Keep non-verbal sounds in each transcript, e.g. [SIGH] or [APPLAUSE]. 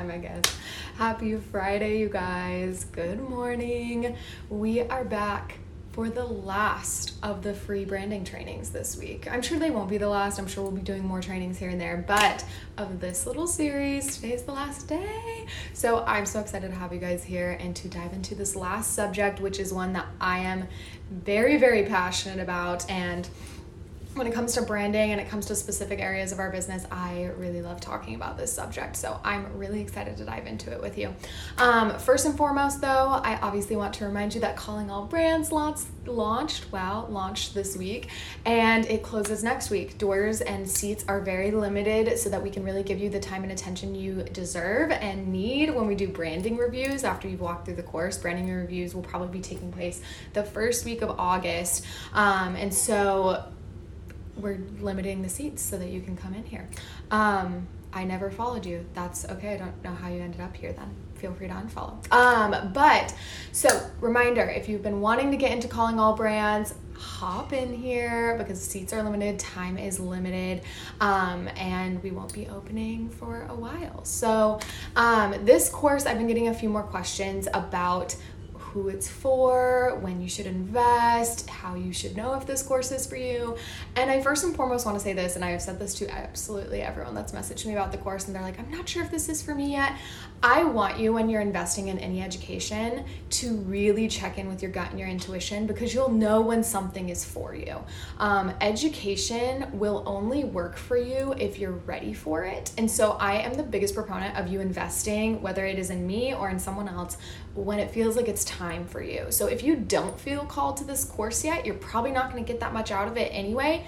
time, I guess. Happy Friday, you guys. Good morning. We are back for the last of the free branding trainings this week. I'm sure they won't be the last. I'm sure we'll be doing more trainings here and there, but of this little series, today's the last day. So I'm so excited to have you guys here and to dive into this last subject, which is one that I am very, very passionate about and when it comes to branding and it comes to specific areas of our business, I really love talking about this subject. So I'm really excited to dive into it with you. Um, first and foremost, though, I obviously want to remind you that Calling All Brands launched, launched, wow, launched this week and it closes next week. Doors and seats are very limited so that we can really give you the time and attention you deserve and need when we do branding reviews after you've walked through the course. Branding reviews will probably be taking place the first week of August. Um, and so, we're limiting the seats so that you can come in here. Um, I never followed you. That's okay. I don't know how you ended up here then. Feel free to unfollow. Um, but so reminder, if you've been wanting to get into calling all brands, hop in here because seats are limited, time is limited, um, and we won't be opening for a while. So, um, this course, I've been getting a few more questions about who it's for, when you should invest, how you should know if this course is for you. And I first and foremost want to say this, and I have said this to absolutely everyone that's messaged me about the course, and they're like, I'm not sure if this is for me yet. I want you, when you're investing in any education, to really check in with your gut and your intuition because you'll know when something is for you. Um, education will only work for you if you're ready for it. And so I am the biggest proponent of you investing, whether it is in me or in someone else, when it feels like it's time for you. So if you don't feel called to this course yet, you're probably not going to get that much out of it anyway.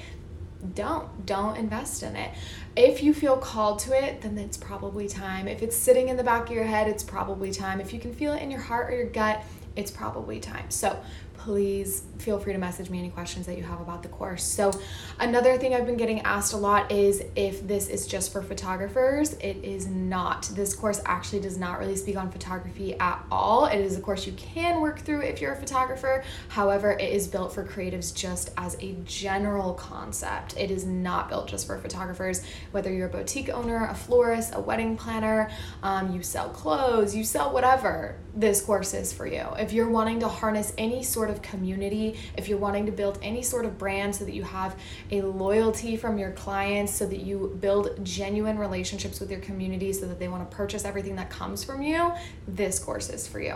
Don't don't invest in it. If you feel called to it, then it's probably time. If it's sitting in the back of your head, it's probably time. If you can feel it in your heart or your gut, it's probably time. So please feel free to message me any questions that you have about the course. So, another thing I've been getting asked a lot is if this is just for photographers. It is not. This course actually does not really speak on photography at all. It is a course you can work through if you're a photographer. However, it is built for creatives just as a general concept. It is not built just for photographers. Whether you're a boutique owner, a florist, a wedding planner, um, you sell clothes, you sell whatever, this course is for you. If you're wanting to harness any sort of community, if you're wanting to build any sort of brand so that you have a loyalty from your clients, so that you build genuine relationships with your community, so that they want to purchase everything that comes from you, this course is for you.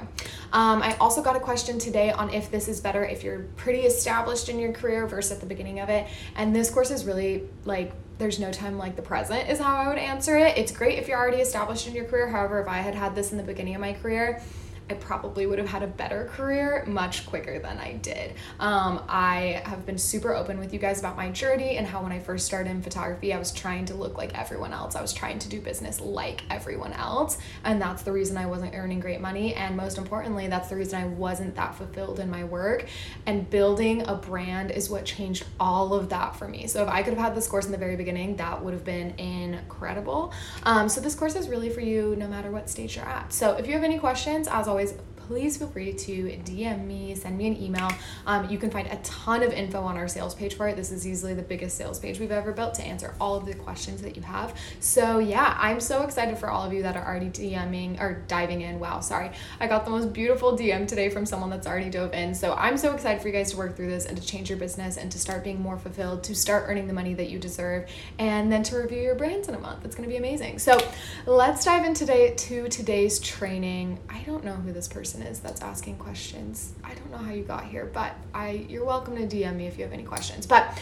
Um, I also got a question today on if this is better if you're pretty established in your career versus at the beginning of it. And this course is really like there's no time like the present is how I would answer it. It's great if you're already established in your career. However, if I had had this in the beginning of my career, I probably would have had a better career much quicker than I did. Um, I have been super open with you guys about my journey and how when I first started in photography, I was trying to look like everyone else. I was trying to do business like everyone else. And that's the reason I wasn't earning great money. And most importantly, that's the reason I wasn't that fulfilled in my work. And building a brand is what changed all of that for me. So if I could have had this course in the very beginning, that would have been incredible. Um, so this course is really for you no matter what stage you're at. So if you have any questions, as always, always, please feel free to DM me, send me an email. Um, you can find a ton of info on our sales page for it. This is easily the biggest sales page we've ever built to answer all of the questions that you have. So, yeah, I'm so excited for all of you that are already DMing or diving in. Wow, sorry. I got the most beautiful DM today from someone that's already dove in. So, I'm so excited for you guys to work through this and to change your business and to start being more fulfilled, to start earning the money that you deserve, and then to review your brands in a month. It's going to be amazing. So, let's dive in today to today's training. I don't know who this person person is that's asking questions. I don't know how you got here, but I you're welcome to DM me if you have any questions. But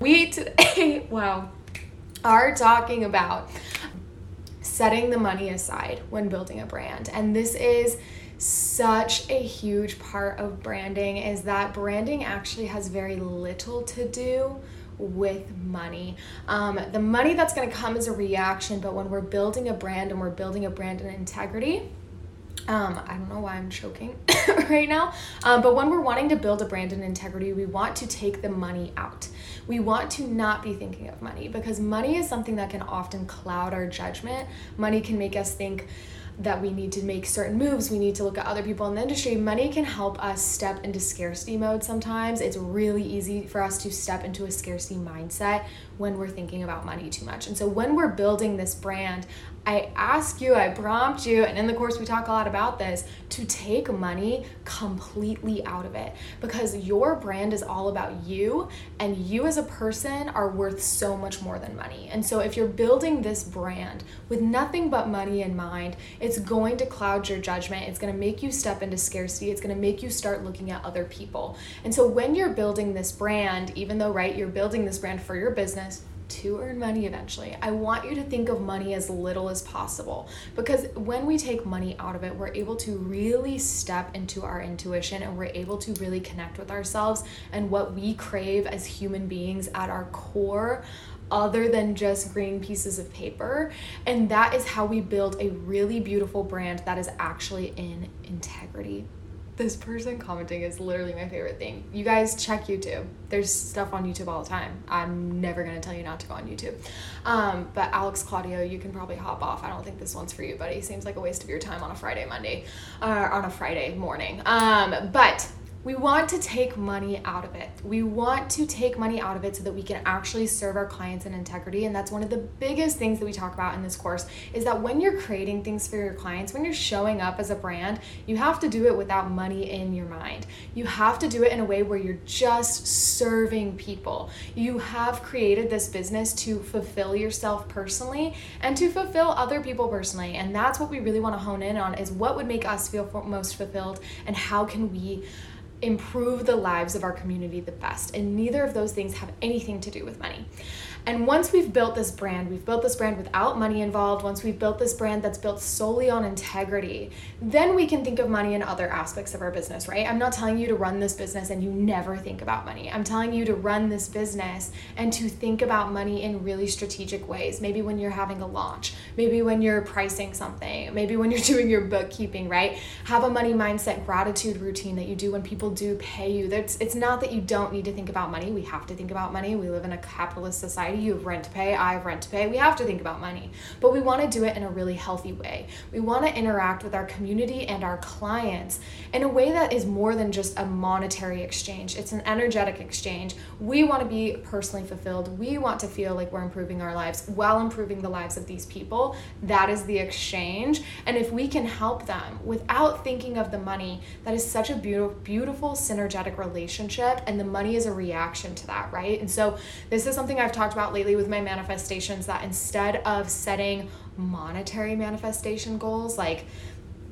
we today, [LAUGHS] wow, are talking about setting the money aside when building a brand. And this is such a huge part of branding is that branding actually has very little to do with money. Um, the money that's going to come is a reaction, but when we're building a brand and we're building a brand in integrity, um, I don't know why I'm choking [LAUGHS] right now. Um, but when we're wanting to build a brand and integrity, we want to take the money out. We want to not be thinking of money because money is something that can often cloud our judgment. Money can make us think, that we need to make certain moves, we need to look at other people in the industry. Money can help us step into scarcity mode sometimes. It's really easy for us to step into a scarcity mindset when we're thinking about money too much. And so when we're building this brand, I ask you, I prompt you, and in the course we talk a lot about this, to take money completely out of it because your brand is all about you and you as a person are worth so much more than money. And so if you're building this brand with nothing but money in mind, it's going to cloud your judgment. It's going to make you step into scarcity. It's going to make you start looking at other people. And so when you're building this brand, even though right, you're building this brand for your business, to earn money eventually. I want you to think of money as little as possible because when we take money out of it, we're able to really step into our intuition and we're able to really connect with ourselves and what we crave as human beings at our core other than just green pieces of paper. And that is how we build a really beautiful brand that is actually in integrity this person commenting is literally my favorite thing. You guys check YouTube. There's stuff on YouTube all the time. I'm never gonna tell you not to go on YouTube. Um, but Alex Claudio, you can probably hop off. I don't think this one's for you, buddy. Seems like a waste of your time on a Friday, Monday, uh, on a Friday morning. Um, but we want to take money out of it. We want to take money out of it so that we can actually serve our clients in integrity. And that's one of the biggest things that we talk about in this course is that when you're creating things for your clients, when you're showing up as a brand, you have to do it without money in your mind. You have to do it in a way where you're just serving people. You have created this business to fulfill yourself personally and to fulfill other people personally. And that's what we really want to hone in on is what would make us feel most fulfilled and how can we improve the lives of our community the best. And neither of those things have anything to do with money. And once we've built this brand, we've built this brand without money involved, once we've built this brand that's built solely on integrity, then we can think of money in other aspects of our business, right? I'm not telling you to run this business and you never think about money. I'm telling you to run this business and to think about money in really strategic ways. Maybe when you're having a launch, maybe when you're pricing something, maybe when you're [LAUGHS] doing your bookkeeping, right? Have a money mindset gratitude routine that you do when people do pay you. That's it's not that you don't need to think about money. We have to think about money. We live in a capitalist society. You have rent to pay, I have rent to pay. We have to think about money, but we want to do it in a really healthy way. We want to interact with our community and our clients in a way that is more than just a monetary exchange, it's an energetic exchange. We want to be personally fulfilled. We want to feel like we're improving our lives while improving the lives of these people. That is the exchange. And if we can help them without thinking of the money, that is such a beautiful, beautiful synergetic relationship. And the money is a reaction to that, right? And so this is something I've talked about lately with my manifestations that instead of setting monetary manifestation goals, like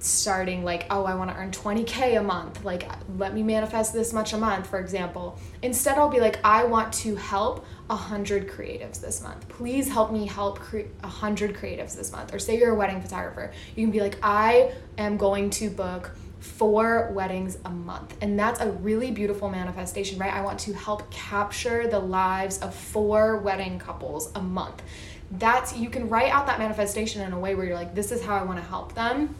starting like oh i want to earn 20k a month like let me manifest this much a month for example instead i'll be like i want to help 100 creatives this month please help me help cre- 100 creatives this month or say you're a wedding photographer you can be like i am going to book four weddings a month. And that's a really beautiful manifestation, right? I want to help capture the lives of four wedding couples a month. That's you can write out that manifestation in a way where you're like, this is how I want to help them.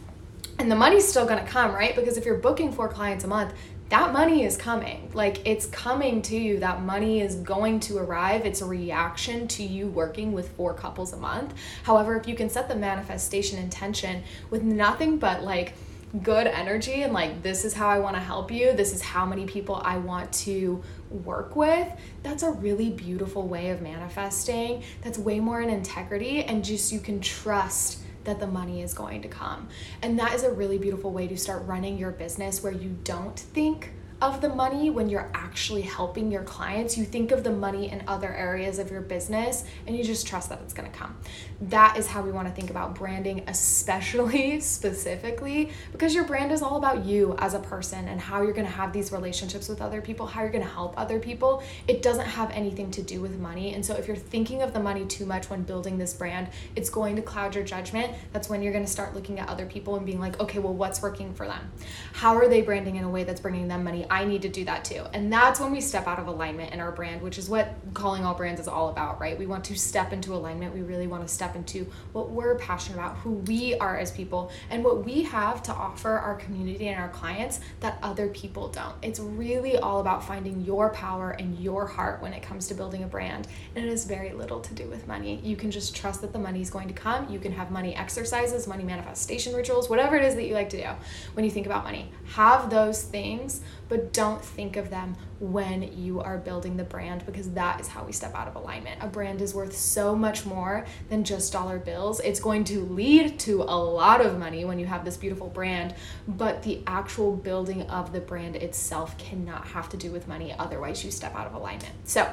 And the money's still gonna come, right? Because if you're booking four clients a month, that money is coming. Like it's coming to you. That money is going to arrive. It's a reaction to you working with four couples a month. However, if you can set the manifestation intention with nothing but like, good energy and like this is how I want to help you, this is how many people I want to work with, that's a really beautiful way of manifesting. That's way more in integrity and just you can trust that the money is going to come. And that is a really beautiful way to start running your business where you don't think of the money when you're actually helping your clients. You think of the money in other areas of your business and you just trust that it's going to come. That is how we want to think about branding, especially [LAUGHS] specifically because your brand is all about you as a person and how you're going to have these relationships with other people, how you're going to help other people. It doesn't have anything to do with money. And so if you're thinking of the money too much when building this brand, it's going to cloud your judgment. That's when you're going to start looking at other people and being like, okay, well, what's working for them? How are they branding in a way that's bringing them money? I need to do that too. And that's when we step out of alignment in our brand, which is what calling all brands is all about, right? We want to step into alignment. We really want to step into what we're passionate about, who we are as people, and what we have to offer our community and our clients that other people don't. It's really all about finding your power and your heart when it comes to building a brand. And it has very little to do with money. You can just trust that the money is going to come. You can have money exercises, money manifestation rituals, whatever it is that you like to do when you think about money. Have those things, but don't think of them when you are building the brand because that is how we step out of alignment. A brand is worth so much more than just dollar bills. It's going to lead to a lot of money when you have this beautiful brand, but the actual building of the brand itself cannot have to do with money. Otherwise, you step out of alignment. So,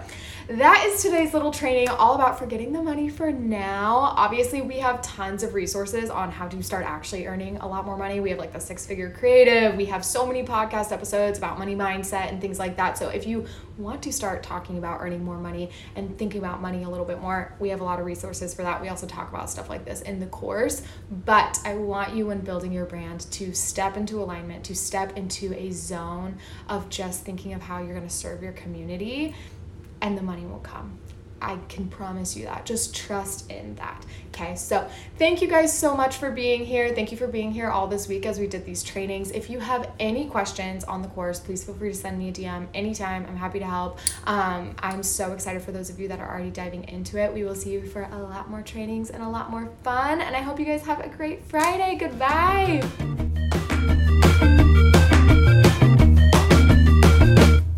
that is today's little training all about forgetting the money for now. Obviously, we have tons of resources on how to start actually earning a lot more money. We have like the six figure creative, we have so many podcast episodes about money mindset and things like that. So if you want to start talking about earning more money and thinking about money a little bit more, we have a lot of resources for that. We also talk about stuff like this in the course. But I want you, when building your brand, to step into alignment, to step into a zone of just thinking of how you're going to serve your community, and the money will come. I can promise you that. Just trust in that. Okay, so thank you guys so much for being here. Thank you for being here all this week as we did these trainings. If you have any questions on the course, please feel free to send me a DM anytime. I'm happy to help. Um, I'm so excited for those of you that are already diving into it. We will see you for a lot more trainings and a lot more fun. And I hope you guys have a great Friday. Goodbye.